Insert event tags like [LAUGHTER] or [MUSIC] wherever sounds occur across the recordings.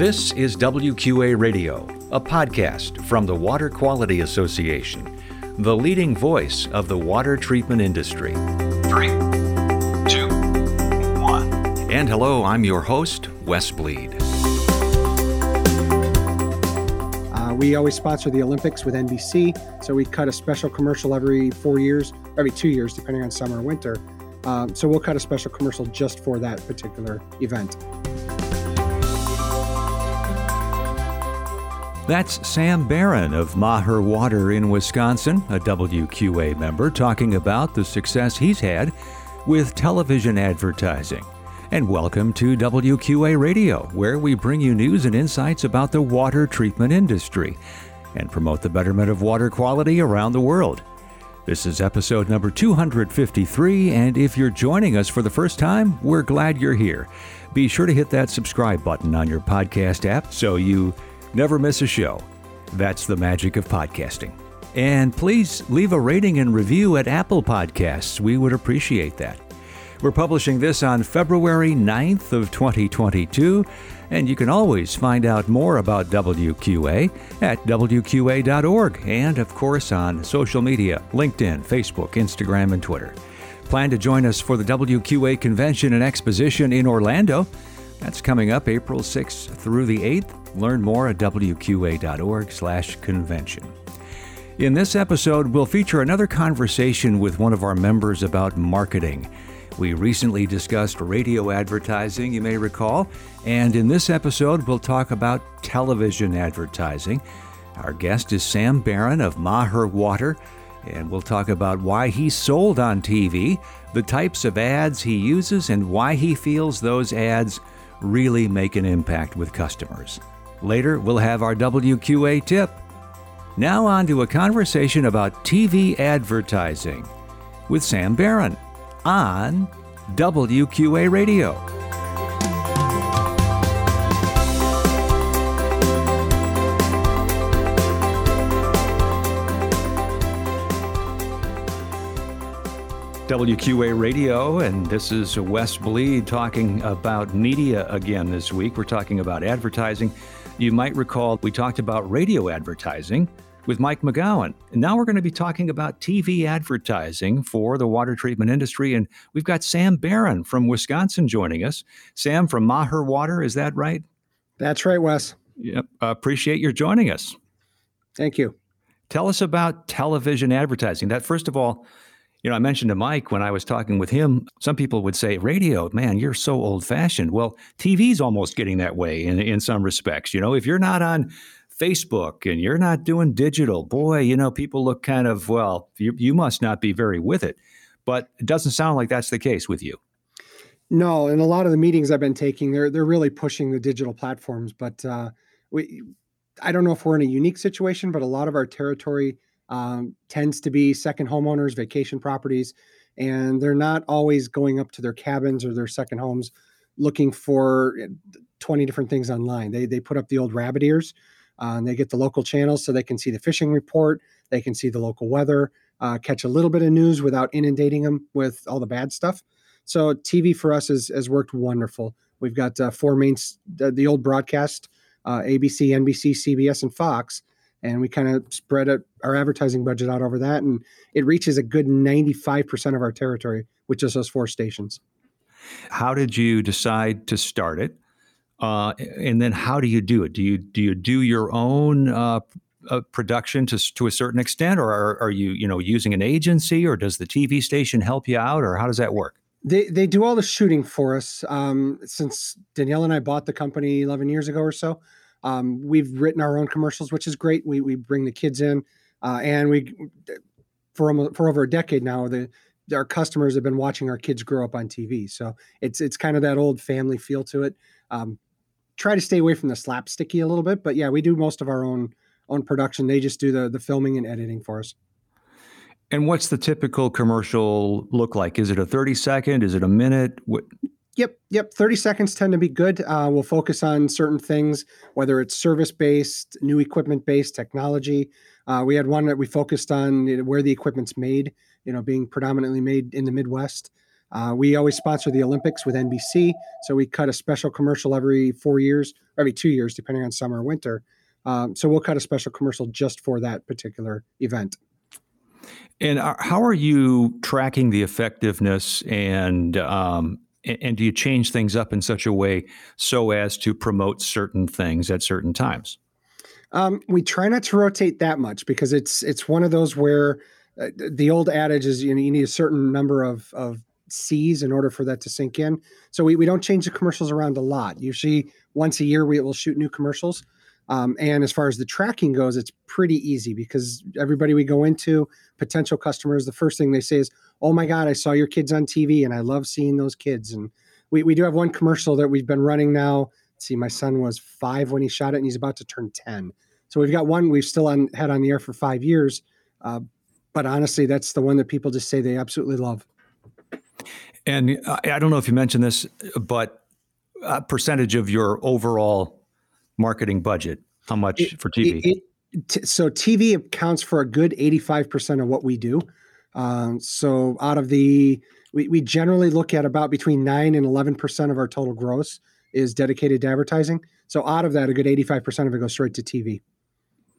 This is WQA Radio, a podcast from the Water Quality Association, the leading voice of the water treatment industry. Three, two, one. And hello, I'm your host, Wes Bleed. Uh, we always sponsor the Olympics with NBC, so we cut a special commercial every four years, every two years, depending on summer or winter. Um, so we'll cut a special commercial just for that particular event. That's Sam Barron of Maher Water in Wisconsin, a WQA member, talking about the success he's had with television advertising. And welcome to WQA Radio, where we bring you news and insights about the water treatment industry and promote the betterment of water quality around the world. This is episode number 253, and if you're joining us for the first time, we're glad you're here. Be sure to hit that subscribe button on your podcast app so you Never miss a show. That's the magic of podcasting. And please leave a rating and review at Apple Podcasts. We would appreciate that. We're publishing this on February 9th of 2022, and you can always find out more about WQA at wqa.org and of course on social media, LinkedIn, Facebook, Instagram, and Twitter. Plan to join us for the WQA convention and exposition in Orlando. That's coming up April 6th through the 8th. Learn more at wqa.org/convention. In this episode, we'll feature another conversation with one of our members about marketing. We recently discussed radio advertising, you may recall, and in this episode, we'll talk about television advertising. Our guest is Sam Barron of Maher Water, and we'll talk about why he's sold on TV, the types of ads he uses, and why he feels those ads really make an impact with customers. Later, we'll have our WQA tip. Now, on to a conversation about TV advertising with Sam Barron on WQA Radio. WQA Radio, and this is Wes Bleed talking about media again this week. We're talking about advertising. You might recall we talked about radio advertising with Mike McGowan. And now we're going to be talking about TV advertising for the water treatment industry. And we've got Sam Barron from Wisconsin joining us. Sam from Maher Water, is that right? That's right, Wes. Yep. Uh, appreciate your joining us. Thank you. Tell us about television advertising. That, first of all, you know, I mentioned to Mike when I was talking with him, some people would say, radio, man, you're so old fashioned. Well, TV's almost getting that way in, in some respects. You know, if you're not on Facebook and you're not doing digital, boy, you know, people look kind of, well, you, you must not be very with it. But it doesn't sound like that's the case with you. No, and a lot of the meetings I've been taking, they're they're really pushing the digital platforms. But uh, we, I don't know if we're in a unique situation, but a lot of our territory um, tends to be second homeowners, vacation properties, and they're not always going up to their cabins or their second homes looking for eh, 20 different things online. They they put up the old rabbit ears. Uh, and they get the local channels so they can see the fishing report, they can see the local weather, uh, catch a little bit of news without inundating them with all the bad stuff. So TV for us has, has worked wonderful. We've got uh, four main, the, old broadcast, uh, ABC, NBC, CBS, and Fox and we kind of spread it, our advertising budget out over that and it reaches a good 95% of our territory with just those four stations. How did you decide to start it? Uh, and then how do you do it? Do you do you do your own uh, uh, production to, to a certain extent or are, are you you know using an agency or does the tv station help you out or how does that work? They they do all the shooting for us um, since danielle and i bought the company 11 years ago or so um, we've written our own commercials, which is great. We we bring the kids in, uh, and we for for over a decade now the our customers have been watching our kids grow up on TV. So it's it's kind of that old family feel to it. Um, try to stay away from the slapsticky a little bit, but yeah, we do most of our own own production. They just do the the filming and editing for us. And what's the typical commercial look like? Is it a 30 second? Is it a minute? What, Yep, yep. 30 seconds tend to be good. Uh, we'll focus on certain things, whether it's service based, new equipment based, technology. Uh, we had one that we focused on you know, where the equipment's made, you know, being predominantly made in the Midwest. Uh, we always sponsor the Olympics with NBC, so we cut a special commercial every four years, every two years, depending on summer or winter. Um, so we'll cut a special commercial just for that particular event. And are, how are you tracking the effectiveness and um, and do you change things up in such a way so as to promote certain things at certain times? Um, we try not to rotate that much because it's it's one of those where uh, the old adage is you know you need a certain number of of C's in order for that to sink in. So we, we don't change the commercials around a lot. Usually once a year we will shoot new commercials. Um, and as far as the tracking goes, it's pretty easy because everybody we go into, potential customers, the first thing they say is, "Oh my God, I saw your kids on TV, and I love seeing those kids." And we we do have one commercial that we've been running now. Let's see, my son was five when he shot it, and he's about to turn ten. So we've got one we've still on, had on the air for five years. Uh, but honestly, that's the one that people just say they absolutely love. And I don't know if you mentioned this, but a percentage of your overall marketing budget? How much it, for TV? It, it, t- so TV accounts for a good 85% of what we do. Um, so out of the, we, we generally look at about between 9 and 11% of our total gross is dedicated to advertising. So out of that, a good 85% of it goes straight to TV.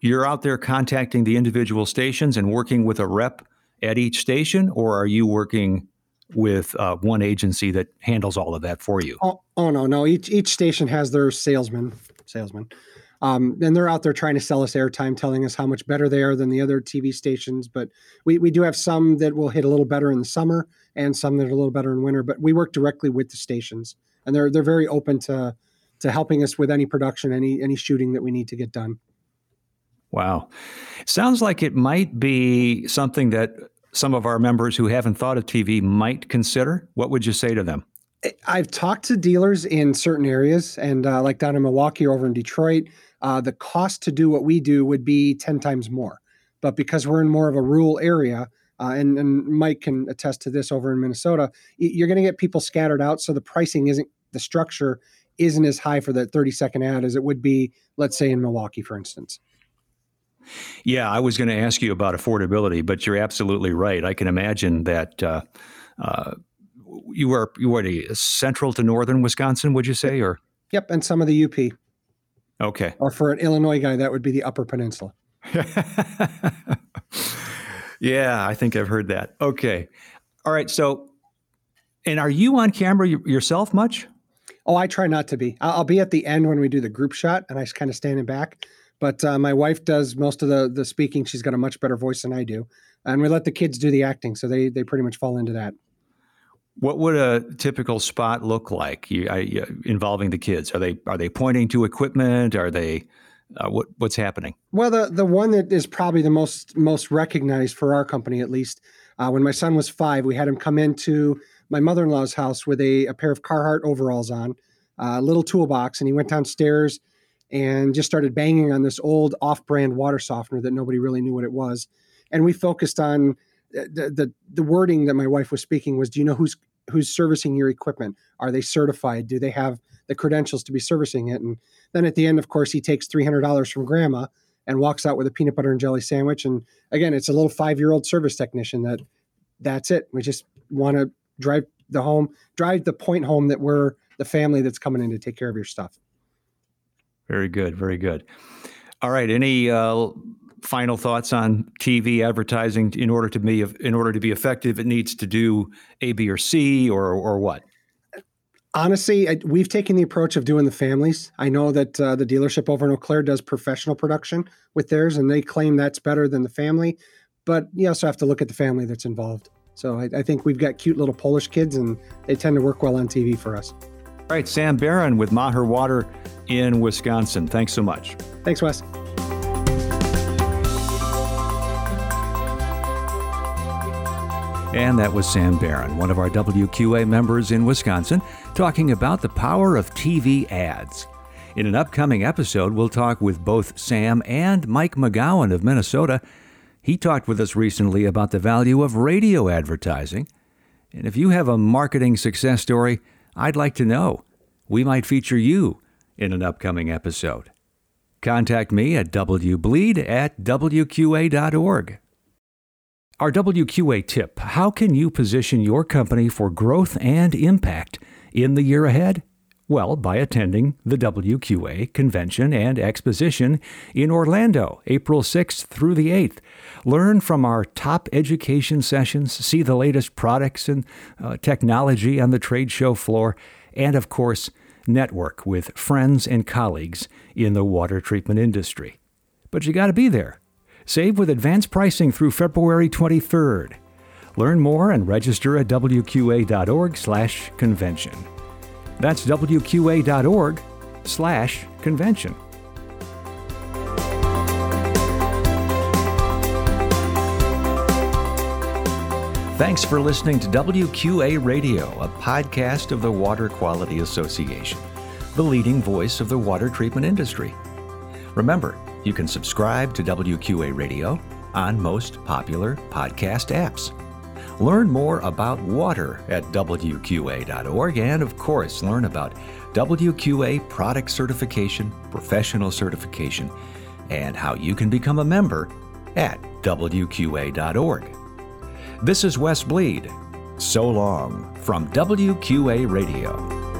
You're out there contacting the individual stations and working with a rep at each station, or are you working with uh, one agency that handles all of that for you? Oh, oh no, no. Each each station has their salesman salesman. Um, and they're out there trying to sell us airtime, telling us how much better they are than the other TV stations. But we, we do have some that will hit a little better in the summer and some that are a little better in winter. But we work directly with the stations, and they're they're very open to to helping us with any production, any any shooting that we need to get done. Wow, sounds like it might be something that some of our members who haven't thought of TV might consider. What would you say to them? I've talked to dealers in certain areas, and uh, like down in Milwaukee or over in Detroit, uh, the cost to do what we do would be 10 times more. But because we're in more of a rural area, uh, and, and Mike can attest to this over in Minnesota, you're going to get people scattered out. So the pricing isn't, the structure isn't as high for that 30 second ad as it would be, let's say, in Milwaukee, for instance. Yeah, I was going to ask you about affordability, but you're absolutely right. I can imagine that uh, uh, you were you were central to northern Wisconsin, would you say, or? Yep, and some of the UP. Okay. Or for an Illinois guy, that would be the Upper Peninsula. [LAUGHS] yeah, I think I've heard that. Okay. All right. So, and are you on camera yourself much? Oh, I try not to be. I'll be at the end when we do the group shot, and I just kind of standing back. But uh, my wife does most of the the speaking. She's got a much better voice than I do, and we let the kids do the acting, so they they pretty much fall into that. What would a typical spot look like you, I, involving the kids? Are they are they pointing to equipment? Are they uh, what what's happening? Well, the the one that is probably the most most recognized for our company, at least, uh, when my son was five, we had him come into my mother in law's house with a, a pair of Carhartt overalls on, a little toolbox, and he went downstairs and just started banging on this old off-brand water softener that nobody really knew what it was, and we focused on the, the wording that my wife was speaking was do you know who's who's servicing your equipment? Are they certified? Do they have the credentials to be servicing it? And then at the end of course he takes $300 from grandma and walks out with a peanut butter and jelly sandwich. And again it's a little five year old service technician that that's it. We just want to drive the home drive the point home that we're the family that's coming in to take care of your stuff. Very good very good. All right any uh, final thoughts on TV advertising in order to be in order to be effective it needs to do A B or C or or what? Honestly I, we've taken the approach of doing the families. I know that uh, the dealership over in Eau Claire does professional production with theirs and they claim that's better than the family. But you also have to look at the family that's involved. So I, I think we've got cute little Polish kids and they tend to work well on TV for us. All right Sam Barron with Maher Water in Wisconsin. Thanks so much. Thanks Wes And that was Sam Barron, one of our WQA members in Wisconsin, talking about the power of TV ads. In an upcoming episode, we'll talk with both Sam and Mike McGowan of Minnesota. He talked with us recently about the value of radio advertising. And if you have a marketing success story, I'd like to know. We might feature you in an upcoming episode. Contact me at wbleed at wqa.org. Our WQA tip How can you position your company for growth and impact in the year ahead? Well, by attending the WQA Convention and Exposition in Orlando, April 6th through the 8th. Learn from our top education sessions, see the latest products and uh, technology on the trade show floor, and of course, network with friends and colleagues in the water treatment industry. But you got to be there. Save with advanced pricing through February 23rd. Learn more and register at wqa.org/convention. That's wqa.org/convention. Thanks for listening to WQA Radio, a podcast of the Water Quality Association, the leading voice of the water treatment industry. Remember, you can subscribe to WQA Radio on most popular podcast apps. Learn more about water at WQA.org and, of course, learn about WQA product certification, professional certification, and how you can become a member at WQA.org. This is Wes Bleed. So long from WQA Radio.